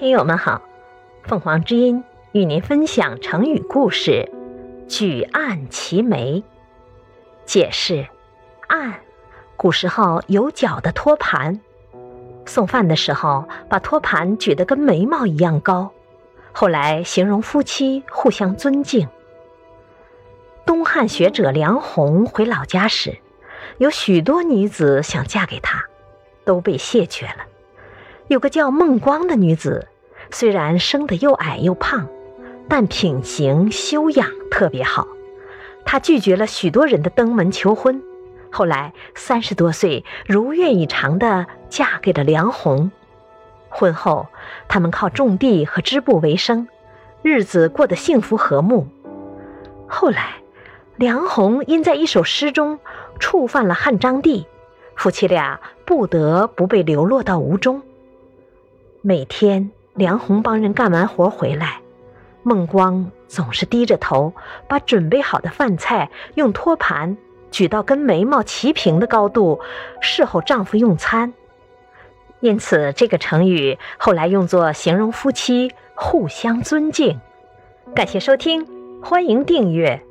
听友们好，凤凰之音与您分享成语故事“举案齐眉”。解释：案，古时候有脚的托盘，送饭的时候把托盘举得跟眉毛一样高，后来形容夫妻互相尊敬。东汉学者梁鸿回老家时，有许多女子想嫁给他，都被谢绝了。有个叫孟光的女子，虽然生得又矮又胖，但品行修养特别好。她拒绝了许多人的登门求婚，后来三十多岁如愿以偿地嫁给了梁鸿。婚后，他们靠种地和织布为生，日子过得幸福和睦。后来，梁鸿因在一首诗中触犯了汉章帝，夫妻俩不得不被流落到吴中。每天，梁红帮人干完活回来，孟光总是低着头，把准备好的饭菜用托盘举到跟眉毛齐平的高度，侍候丈夫用餐。因此，这个成语后来用作形容夫妻互相尊敬。感谢收听，欢迎订阅。